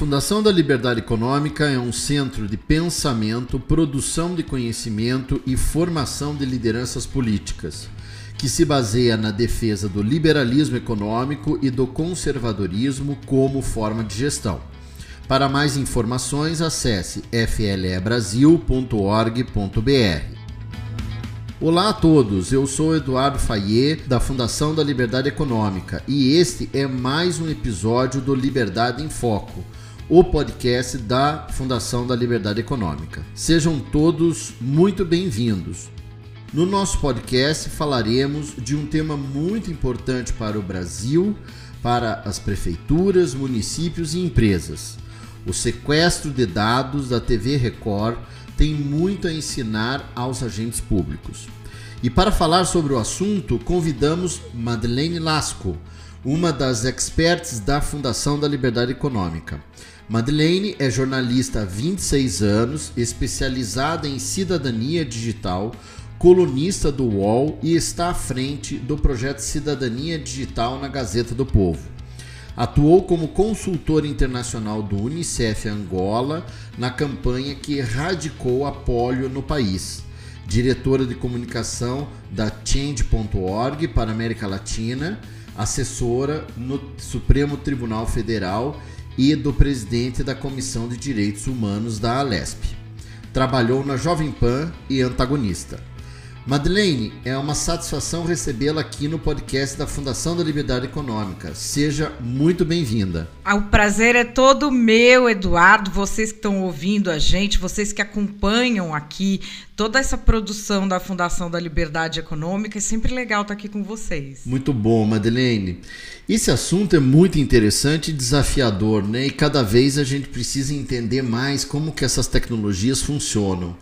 Fundação da Liberdade Econômica é um centro de pensamento, produção de conhecimento e formação de lideranças políticas, que se baseia na defesa do liberalismo econômico e do conservadorismo como forma de gestão. Para mais informações, acesse flebrasil.org.br. Olá a todos, eu sou Eduardo Fayet, da Fundação da Liberdade Econômica, e este é mais um episódio do Liberdade em Foco, o podcast da Fundação da Liberdade Econômica. Sejam todos muito bem-vindos. No nosso podcast falaremos de um tema muito importante para o Brasil, para as prefeituras, municípios e empresas: o sequestro de dados da TV Record tem muito a ensinar aos agentes públicos. E para falar sobre o assunto, convidamos Madeleine Lasco, uma das experts da Fundação da Liberdade Econômica. Madeleine é jornalista há 26 anos, especializada em cidadania digital, colunista do UOL e está à frente do projeto Cidadania Digital na Gazeta do Povo. Atuou como consultor internacional do Unicef Angola na campanha que erradicou a polio no país. Diretora de comunicação da Change.org para América Latina, assessora no Supremo Tribunal Federal e do presidente da Comissão de Direitos Humanos da Alesp. Trabalhou na Jovem Pan e Antagonista. Madeleine, é uma satisfação recebê-la aqui no podcast da Fundação da Liberdade Econômica. Seja muito bem-vinda. Ah, o prazer é todo meu, Eduardo. Vocês que estão ouvindo a gente, vocês que acompanham aqui toda essa produção da Fundação da Liberdade Econômica, é sempre legal estar aqui com vocês. Muito bom, Madeleine. Esse assunto é muito interessante e desafiador, né? E cada vez a gente precisa entender mais como que essas tecnologias funcionam.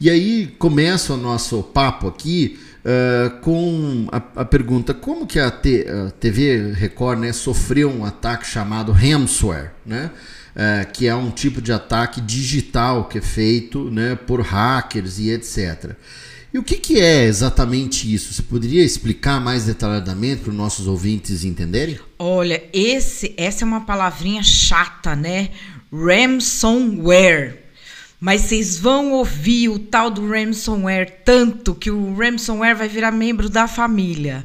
E aí começa o nosso papo aqui uh, com a, a, pergunta: como que a, T, a, TV Record né, sofreu um ataque chamado ransomware, né? Uh, que é um tipo de ataque digital que é feito né, por hackers e etc. E o que, que é exatamente isso? Você poderia explicar mais detalhadamente para os nossos ouvintes entenderem? Olha, esse, essa é uma palavrinha chata, né? Ransomware mas vocês vão ouvir o tal do ransomware tanto que o ransomware vai virar membro da família.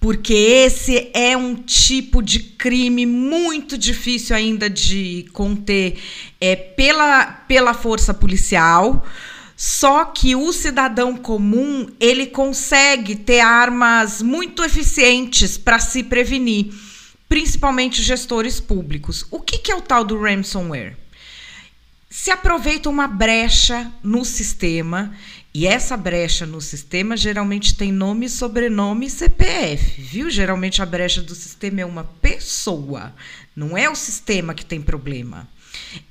Porque esse é um tipo de crime muito difícil ainda de conter é, pela, pela força policial. Só que o cidadão comum ele consegue ter armas muito eficientes para se prevenir, principalmente gestores públicos. O que, que é o tal do ransomware? Se aproveita uma brecha no sistema e essa brecha no sistema geralmente tem nome, sobrenome e CPF, viu? Geralmente a brecha do sistema é uma pessoa, não é o sistema que tem problema.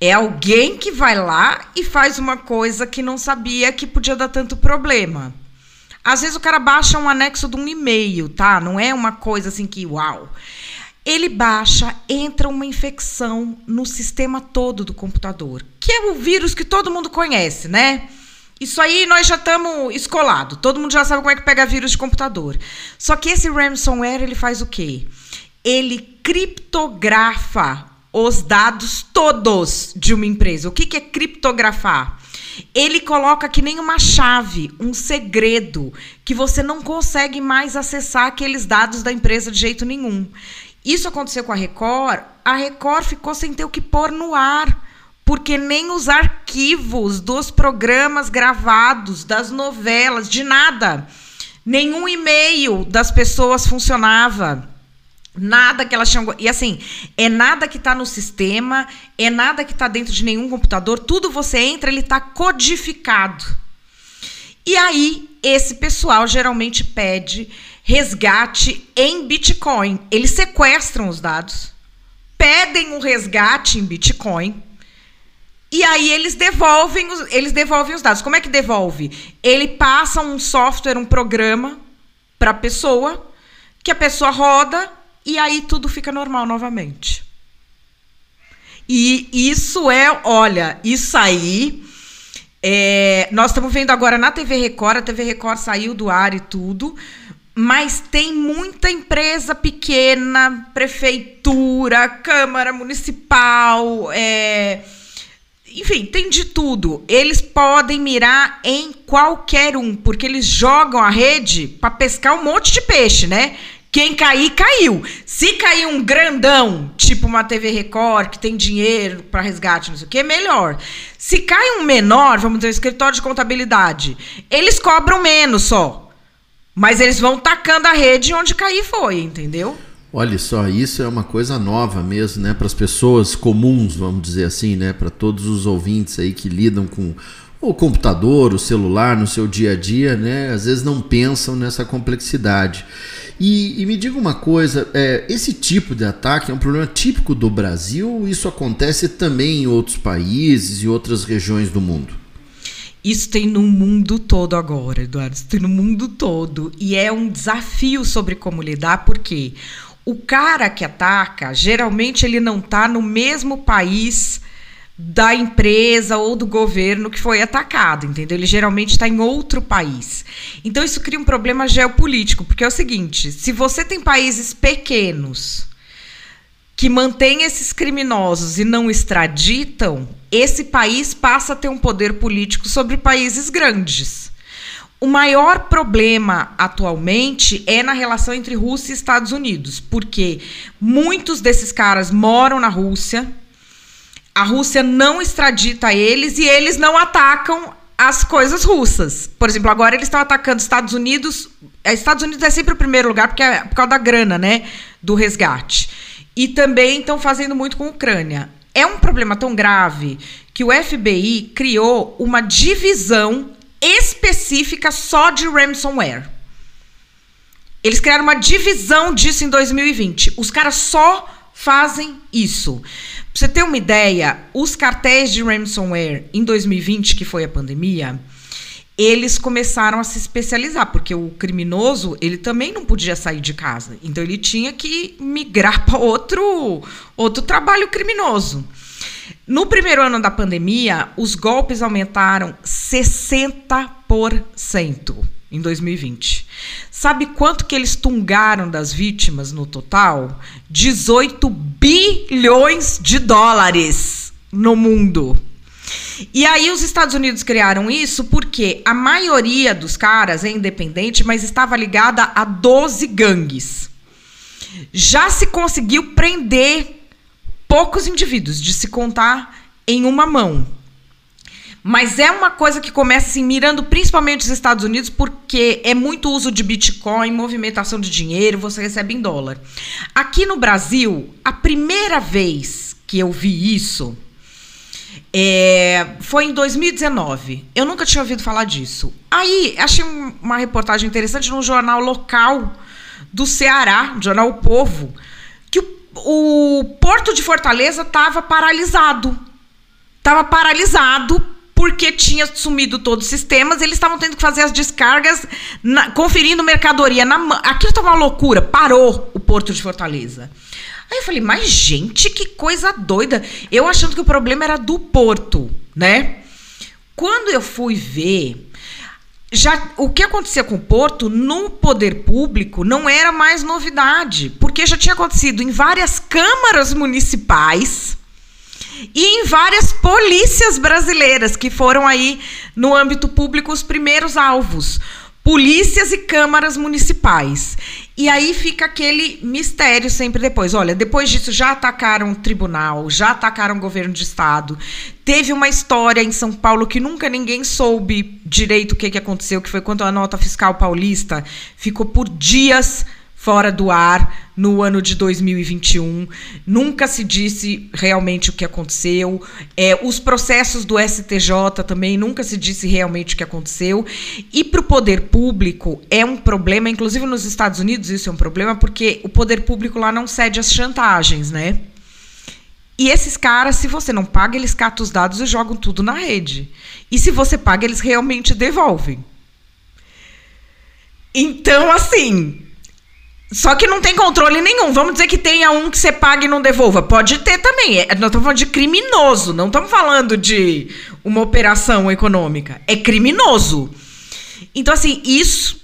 É alguém que vai lá e faz uma coisa que não sabia que podia dar tanto problema. Às vezes o cara baixa um anexo de um e-mail, tá? Não é uma coisa assim que, uau. Ele baixa, entra uma infecção no sistema todo do computador, que é o vírus que todo mundo conhece, né? Isso aí nós já estamos escolado. Todo mundo já sabe como é que pega vírus de computador. Só que esse ransomware ele faz o quê? Ele criptografa os dados todos de uma empresa. O que, que é criptografar? Ele coloca que nem uma chave, um segredo, que você não consegue mais acessar aqueles dados da empresa de jeito nenhum. Isso aconteceu com a Record. A Record ficou sem ter o que pôr no ar, porque nem os arquivos dos programas gravados, das novelas, de nada, nenhum e-mail das pessoas funcionava. Nada que elas tinham. E assim, é nada que está no sistema, é nada que está dentro de nenhum computador. Tudo você entra, ele está codificado. E aí, esse pessoal geralmente pede resgate em Bitcoin. Eles sequestram os dados, pedem um resgate em Bitcoin. E aí eles devolvem, os, eles devolvem os dados. Como é que devolve? Ele passa um software, um programa para a pessoa, que a pessoa roda e aí tudo fica normal novamente. E isso é, olha, isso aí. É, nós estamos vendo agora na TV Record, a TV Record saiu do ar e tudo, mas tem muita empresa pequena, prefeitura, Câmara Municipal, é, enfim, tem de tudo. Eles podem mirar em qualquer um, porque eles jogam a rede para pescar um monte de peixe, né? Quem cair, caiu. Se cair um grandão, tipo uma TV Record, que tem dinheiro para resgate, não sei o que, melhor. Se cai um menor, vamos dizer, um escritório de contabilidade, eles cobram menos só. Mas eles vão tacando a rede onde cair foi, entendeu? Olha só, isso é uma coisa nova mesmo, né, para as pessoas comuns, vamos dizer assim, né, para todos os ouvintes aí que lidam com o computador, o celular no seu dia a dia, né, às vezes não pensam nessa complexidade. E, e me diga uma coisa, é, esse tipo de ataque é um problema típico do Brasil? Isso acontece também em outros países e outras regiões do mundo? Isso tem no mundo todo agora, Eduardo. Isso tem no mundo todo. E é um desafio sobre como lidar, porque o cara que ataca, geralmente ele não está no mesmo país da empresa ou do governo que foi atacado, entendeu? Ele geralmente está em outro país. Então isso cria um problema geopolítico, porque é o seguinte: se você tem países pequenos que mantêm esses criminosos e não extraditam, esse país passa a ter um poder político sobre países grandes. O maior problema atualmente é na relação entre Rússia e Estados Unidos, porque muitos desses caras moram na Rússia, a Rússia não extradita eles e eles não atacam as coisas russas. Por exemplo, agora eles estão atacando Estados Unidos. É, Estados Unidos é sempre o primeiro lugar porque é por causa da grana, né, do resgate. E também estão fazendo muito com a Ucrânia. É um problema tão grave que o FBI criou uma divisão específica só de ransomware. Eles criaram uma divisão disso em 2020. Os caras só fazem isso. Pra você ter uma ideia, os cartéis de ransomware em 2020, que foi a pandemia, eles começaram a se especializar, porque o criminoso, ele também não podia sair de casa. Então ele tinha que migrar para outro outro trabalho criminoso. No primeiro ano da pandemia, os golpes aumentaram 60% em 2020. Sabe quanto que eles tungaram das vítimas no total? 18 bilhões de dólares no mundo. E aí os Estados Unidos criaram isso porque a maioria dos caras é independente, mas estava ligada a 12 gangues. Já se conseguiu prender poucos indivíduos, de se contar em uma mão. Mas é uma coisa que começa assim, mirando principalmente os Estados Unidos, porque é muito uso de Bitcoin, movimentação de dinheiro, você recebe em dólar. Aqui no Brasil, a primeira vez que eu vi isso é, foi em 2019. Eu nunca tinha ouvido falar disso. Aí, achei uma reportagem interessante num jornal local do Ceará, jornal O Povo, que o o porto de Fortaleza estava paralisado. Estava paralisado porque tinha sumido todos os sistemas, eles estavam tendo que fazer as descargas, na, conferindo mercadoria na mão. Aquilo estava uma loucura, parou o porto de Fortaleza. Aí eu falei, mas gente, que coisa doida. Eu achando que o problema era do porto, né? Quando eu fui ver, já o que acontecia com o Porto no poder público não era mais novidade, porque já tinha acontecido em várias câmaras municipais e em várias polícias brasileiras que foram aí no âmbito público os primeiros alvos polícias e câmaras municipais. E aí fica aquele mistério sempre depois. Olha, depois disso já atacaram o tribunal, já atacaram o governo de estado. Teve uma história em São Paulo que nunca ninguém soube direito o que, que aconteceu, que foi quando a nota fiscal paulista ficou por dias fora do ar no ano de 2021. Nunca se disse realmente o que aconteceu. É, os processos do STJ também nunca se disse realmente o que aconteceu. E para o poder público é um problema, inclusive nos Estados Unidos isso é um problema, porque o poder público lá não cede às chantagens, né? E esses caras, se você não paga, eles catam os dados e jogam tudo na rede. E se você paga, eles realmente devolvem. Então, assim, só que não tem controle nenhum. Vamos dizer que tenha um que você pague e não devolva. Pode ter também. É, nós estamos falando de criminoso, não estamos falando de uma operação econômica. É criminoso. Então, assim, isso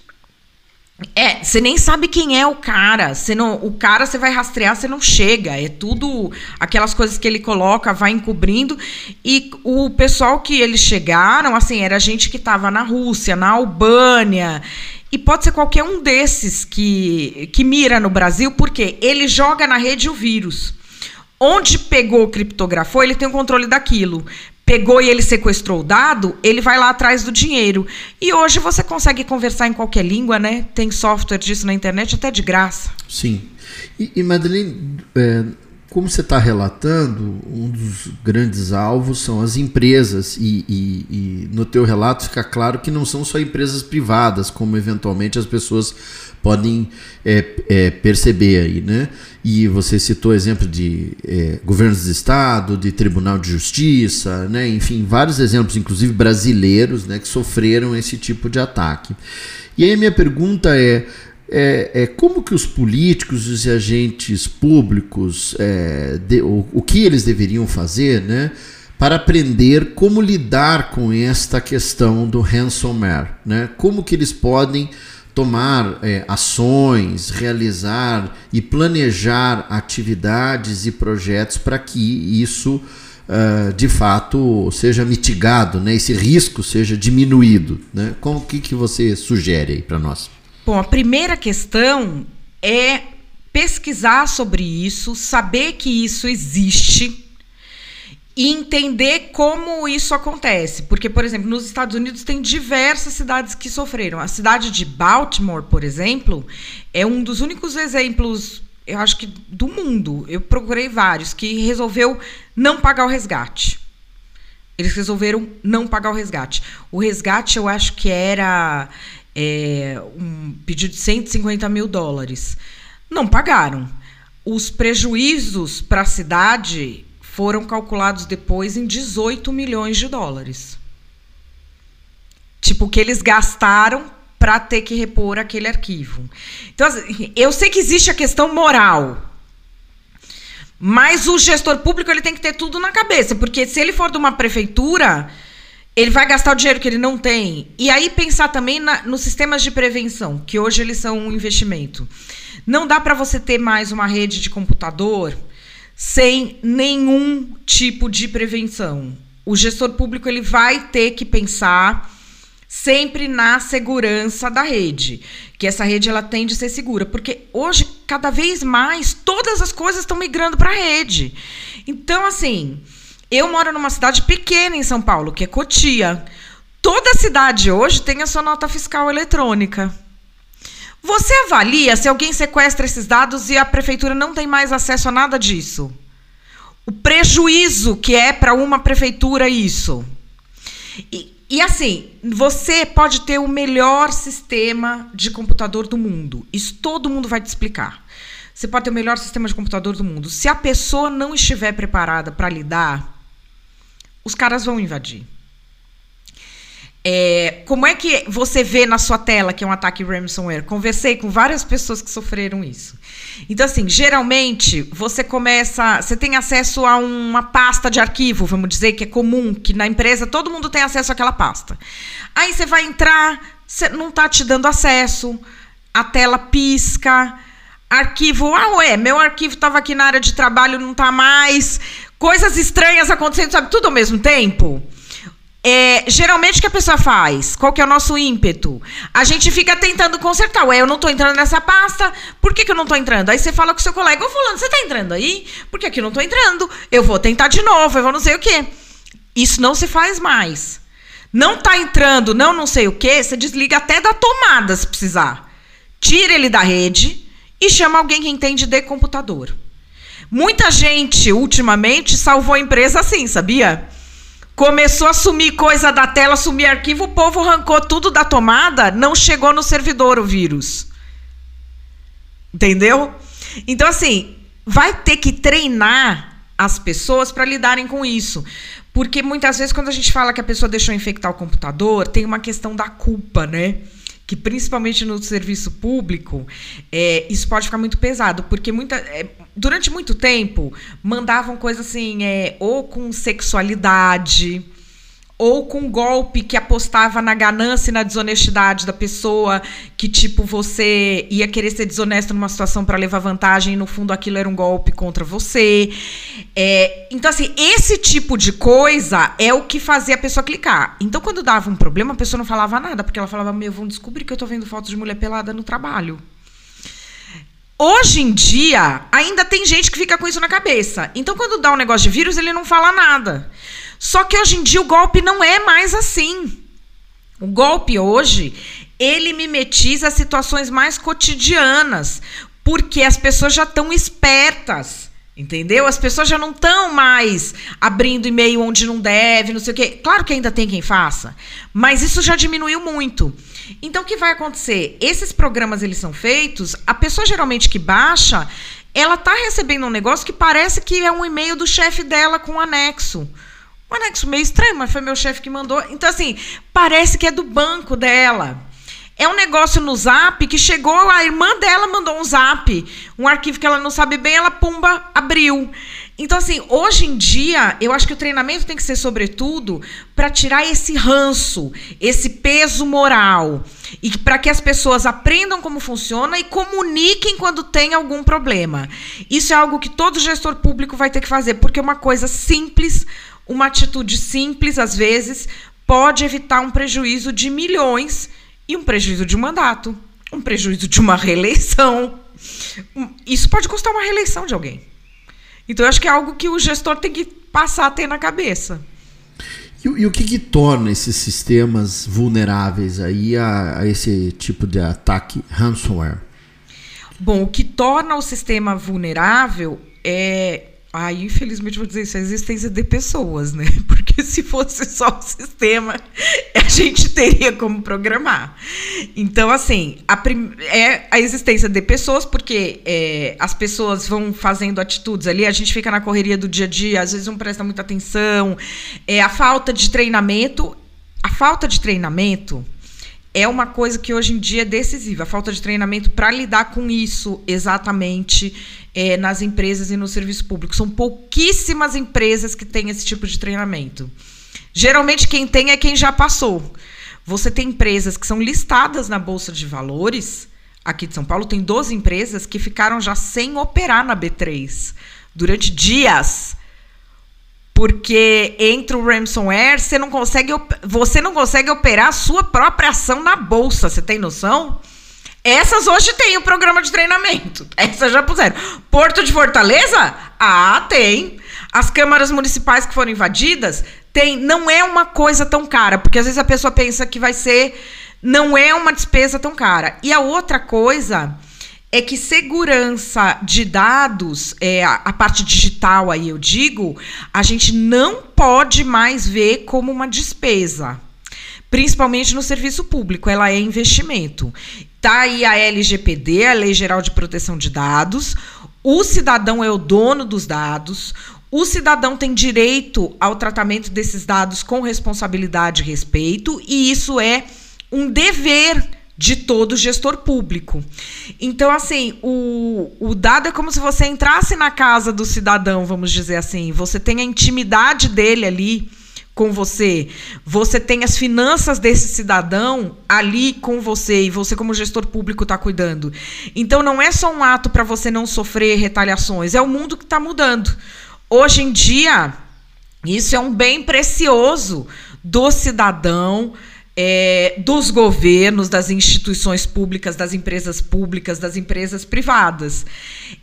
É, você nem sabe quem é o cara. Você não, o cara você vai rastrear, você não chega. É tudo aquelas coisas que ele coloca, vai encobrindo. E o pessoal que eles chegaram, assim, era gente que estava na Rússia, na Albânia. E pode ser qualquer um desses que, que mira no Brasil, porque ele joga na rede o vírus. Onde pegou, criptografou, ele tem o controle daquilo pegou e ele sequestrou o dado, ele vai lá atrás do dinheiro. E hoje você consegue conversar em qualquer língua, né? Tem software disso na internet até de graça. Sim. E, e Madeleine, é, como você está relatando, um dos grandes alvos são as empresas e, e, e, no teu relato fica claro que não são só empresas privadas, como eventualmente as pessoas podem é, é, perceber aí, né? E você citou exemplo de é, governos de estado, de tribunal de justiça, né? Enfim, vários exemplos, inclusive brasileiros, né, que sofreram esse tipo de ataque. E aí a minha pergunta é é, é, como que os políticos e os agentes públicos, é, de, o, o, que eles deveriam fazer, né, para aprender como lidar com esta questão do ransomware, né? Como que eles podem tomar é, ações, realizar e planejar atividades e projetos para que isso uh, de fato seja mitigado, né? Esse risco seja diminuído, né? Como que que você sugere para nós? Bom, a primeira questão é pesquisar sobre isso, saber que isso existe e entender como isso acontece. Porque, por exemplo, nos Estados Unidos tem diversas cidades que sofreram. A cidade de Baltimore, por exemplo, é um dos únicos exemplos, eu acho que do mundo. Eu procurei vários que resolveu não pagar o resgate. Eles resolveram não pagar o resgate. O resgate, eu acho que era é, um pedido de 150 mil dólares. Não pagaram. Os prejuízos para a cidade foram calculados depois em 18 milhões de dólares. Tipo, que eles gastaram para ter que repor aquele arquivo. Então, eu sei que existe a questão moral. Mas o gestor público ele tem que ter tudo na cabeça, porque se ele for de uma prefeitura, ele vai gastar o dinheiro que ele não tem. E aí pensar também na, nos sistemas de prevenção, que hoje eles são um investimento. Não dá para você ter mais uma rede de computador sem nenhum tipo de prevenção. O gestor público ele vai ter que pensar sempre na segurança da rede, que essa rede ela tem de ser segura, porque hoje cada vez mais todas as coisas estão migrando para a rede. Então assim, eu moro numa cidade pequena em São Paulo, que é Cotia. Toda cidade hoje tem a sua nota fiscal eletrônica. Você avalia se alguém sequestra esses dados e a prefeitura não tem mais acesso a nada disso? O prejuízo que é para uma prefeitura isso. E, e assim, você pode ter o melhor sistema de computador do mundo. Isso todo mundo vai te explicar. Você pode ter o melhor sistema de computador do mundo. Se a pessoa não estiver preparada para lidar os caras vão invadir. É, como é que você vê na sua tela que é um ataque ransomware? Conversei com várias pessoas que sofreram isso. Então, assim, geralmente você começa. Você tem acesso a uma pasta de arquivo, vamos dizer, que é comum, que na empresa todo mundo tem acesso àquela pasta. Aí você vai entrar, você não está te dando acesso, a tela pisca. Arquivo, ah, ué, meu arquivo estava aqui na área de trabalho, não está mais coisas estranhas acontecendo, sabe, tudo ao mesmo tempo. É, geralmente o que a pessoa faz? Qual que é o nosso ímpeto? A gente fica tentando consertar. Ué, eu não estou entrando nessa pasta, por que, que eu não estou entrando? Aí você fala com o seu colega, ô fulano, você está entrando aí? Por que, que eu não estou entrando? Eu vou tentar de novo, eu vou não sei o quê. Isso não se faz mais. Não está entrando, não não sei o quê, você desliga até da tomada se precisar. Tira ele da rede e chama alguém que entende de computador. Muita gente, ultimamente, salvou a empresa assim, sabia? Começou a sumir coisa da tela, sumir arquivo, o povo arrancou tudo da tomada, não chegou no servidor o vírus. Entendeu? Então, assim, vai ter que treinar as pessoas para lidarem com isso. Porque muitas vezes, quando a gente fala que a pessoa deixou infectar o computador, tem uma questão da culpa, né? Que principalmente no serviço público, é, isso pode ficar muito pesado, porque muita, é, durante muito tempo mandavam coisas assim, é, ou com sexualidade, ou com golpe que apostava na ganância e na desonestidade da pessoa, que tipo você ia querer ser desonesto numa situação para levar vantagem e no fundo aquilo era um golpe contra você. É, então assim, esse tipo de coisa é o que fazia a pessoa clicar. Então quando dava um problema, a pessoa não falava nada, porque ela falava: "Meu, vão descobrir que eu tô vendo fotos de mulher pelada no trabalho". Hoje em dia, ainda tem gente que fica com isso na cabeça. Então, quando dá um negócio de vírus, ele não fala nada. Só que hoje em dia o golpe não é mais assim. O golpe hoje, ele mimetiza situações mais cotidianas, porque as pessoas já estão espertas. Entendeu? As pessoas já não estão mais abrindo e-mail onde não deve, não sei o quê. Claro que ainda tem quem faça, mas isso já diminuiu muito. Então, o que vai acontecer? Esses programas eles são feitos, a pessoa geralmente que baixa, ela está recebendo um negócio que parece que é um e-mail do chefe dela com anexo. Um anexo meio estranho, mas foi meu chefe que mandou. Então, assim, parece que é do banco dela. É um negócio no zap que chegou, a irmã dela mandou um zap, um arquivo que ela não sabe bem, ela pumba, abriu. Então, assim, hoje em dia, eu acho que o treinamento tem que ser, sobretudo, para tirar esse ranço, esse peso moral. E para que as pessoas aprendam como funciona e comuniquem quando tem algum problema. Isso é algo que todo gestor público vai ter que fazer, porque é uma coisa simples, uma atitude simples, às vezes, pode evitar um prejuízo de milhões e um prejuízo de um mandato, um prejuízo de uma reeleição. Isso pode custar uma reeleição de alguém. Então, eu acho que é algo que o gestor tem que passar a ter na cabeça. E, e o que, que, torna esses sistemas vulneráveis aí a, a esse tipo de ataque ransomware? Bom, o que torna o sistema vulnerável é Aí, infelizmente, vou dizer isso, a existência de pessoas, né? Porque se fosse só o sistema, a gente teria como programar. Então, assim, a é a existência de pessoas, porque é, as pessoas vão fazendo atitudes ali, a gente fica na correria do dia a dia, às vezes não presta muita atenção. É a falta de treinamento. A falta de treinamento é uma coisa que hoje em dia é decisiva, a falta de treinamento para lidar com isso exatamente é, nas empresas e no serviço público. São pouquíssimas empresas que têm esse tipo de treinamento. Geralmente quem tem é quem já passou. Você tem empresas que são listadas na Bolsa de Valores. Aqui de São Paulo tem 12 empresas que ficaram já sem operar na B3 durante dias. Porque entre o ransomware, você não consegue, você não consegue operar a sua própria ação na bolsa, você tem noção? Essas hoje têm o programa de treinamento. Essas já puseram. Porto de Fortaleza? Ah, tem. As câmaras municipais que foram invadidas? Tem. Não é uma coisa tão cara, porque às vezes a pessoa pensa que vai ser. Não é uma despesa tão cara. E a outra coisa é que segurança de dados, é, a, a parte digital aí eu digo, a gente não pode mais ver como uma despesa principalmente no serviço público, ela é investimento. Tá aí a LGPD, a Lei Geral de Proteção de Dados. O cidadão é o dono dos dados. O cidadão tem direito ao tratamento desses dados com responsabilidade e respeito, e isso é um dever de todo gestor público. Então, assim, o, o dado é como se você entrasse na casa do cidadão, vamos dizer assim, você tem a intimidade dele ali com você, você tem as finanças desse cidadão ali com você e você como gestor público está cuidando. Então não é só um ato para você não sofrer retaliações, é o mundo que está mudando. Hoje em dia, isso é um bem precioso do cidadão é, dos governos, das instituições públicas, das empresas públicas, das empresas privadas.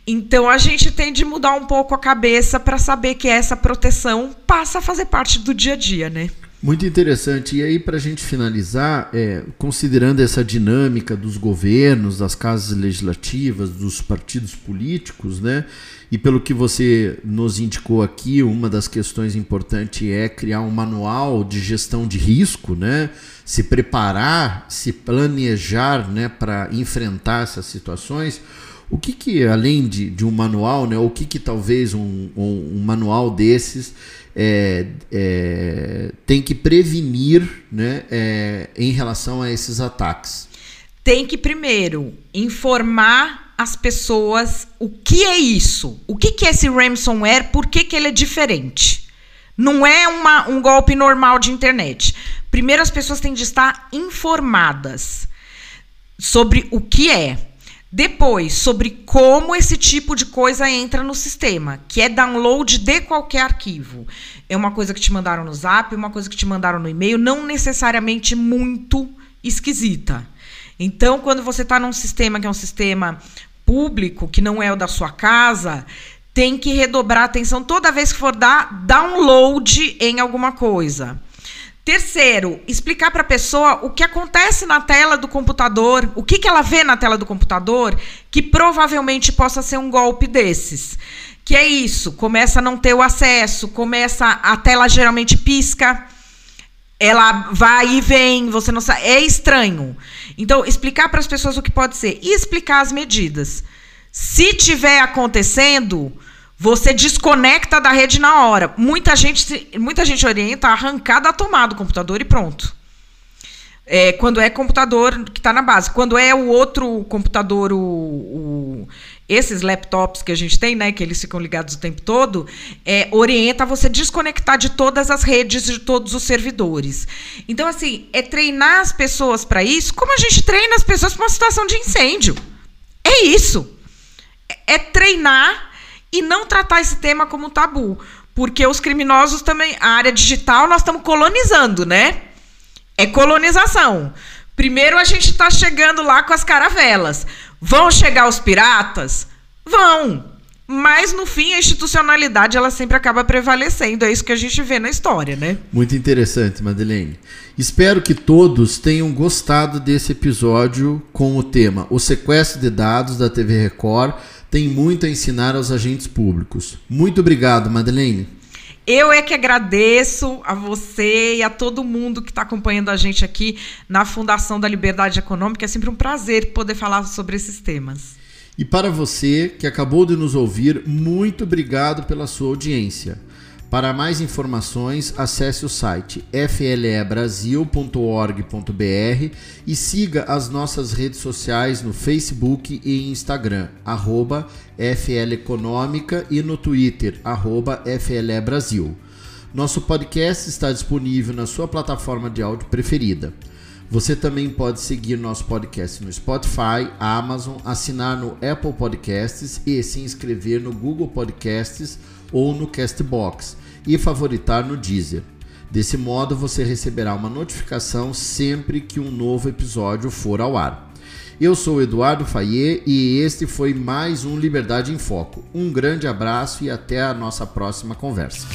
Então a gente tem de mudar um pouco a cabeça para saber que essa proteção passa a fazer parte do dia a dia, né? Muito interessante. E aí, para a gente finalizar, é, considerando essa dinâmica dos governos, das casas legislativas, dos partidos políticos, né? E pelo que você nos indicou aqui, uma das questões importantes é criar um manual de gestão de risco, né? Se preparar, se planejar, né, para enfrentar essas situações. O que, que além de, de um manual, né, o que, que talvez um, um, um manual desses é, é, tem que prevenir né, é, em relação a esses ataques? Tem que primeiro informar as pessoas o que é isso, o que, que é esse ransomware, por que, que ele é diferente. Não é uma, um golpe normal de internet. Primeiro, as pessoas têm de estar informadas sobre o que é. Depois, sobre como esse tipo de coisa entra no sistema, que é download de qualquer arquivo. É uma coisa que te mandaram no zap, uma coisa que te mandaram no e-mail, não necessariamente muito esquisita. Então, quando você está num sistema que é um sistema público, que não é o da sua casa, tem que redobrar a atenção toda vez que for dar download em alguma coisa. Terceiro, explicar para a pessoa o que acontece na tela do computador, o que, que ela vê na tela do computador, que provavelmente possa ser um golpe desses. Que é isso, começa a não ter o acesso, começa a tela geralmente pisca, ela vai e vem, você não sabe, é estranho. Então, explicar para as pessoas o que pode ser e explicar as medidas. Se tiver acontecendo, você desconecta da rede na hora. Muita gente, muita gente orienta a arrancar da tomada do computador e pronto. É, quando é computador que está na base. Quando é o outro computador, o, o, esses laptops que a gente tem, né, que eles ficam ligados o tempo todo, é, orienta você desconectar de todas as redes, de todos os servidores. Então, assim, é treinar as pessoas para isso, como a gente treina as pessoas para uma situação de incêndio. É isso. É, é treinar e não tratar esse tema como tabu. Porque os criminosos também, a área digital, nós estamos colonizando, né? É colonização. Primeiro a gente está chegando lá com as caravelas. Vão chegar os piratas? Vão. Mas no fim a institucionalidade ela sempre acaba prevalecendo. É isso que a gente vê na história, né? Muito interessante, Madeleine. Espero que todos tenham gostado desse episódio com o tema O sequestro de dados da TV Record tem muito a ensinar aos agentes públicos. Muito obrigado, Madeleine. Eu é que agradeço a você e a todo mundo que está acompanhando a gente aqui na Fundação da Liberdade Econômica. É sempre um prazer poder falar sobre esses temas. E para você que acabou de nos ouvir, muito obrigado pela sua audiência. Para mais informações, acesse o site flebrasil.org.br e siga as nossas redes sociais no Facebook e Instagram, arroba FLEconômica e no Twitter, arroba FLEBrasil. Nosso podcast está disponível na sua plataforma de áudio preferida. Você também pode seguir nosso podcast no Spotify, Amazon, assinar no Apple Podcasts e se inscrever no Google Podcasts ou no Castbox e favoritar no Deezer. Desse modo, você receberá uma notificação sempre que um novo episódio for ao ar. Eu sou Eduardo Fayet e este foi mais um Liberdade em Foco. Um grande abraço e até a nossa próxima conversa.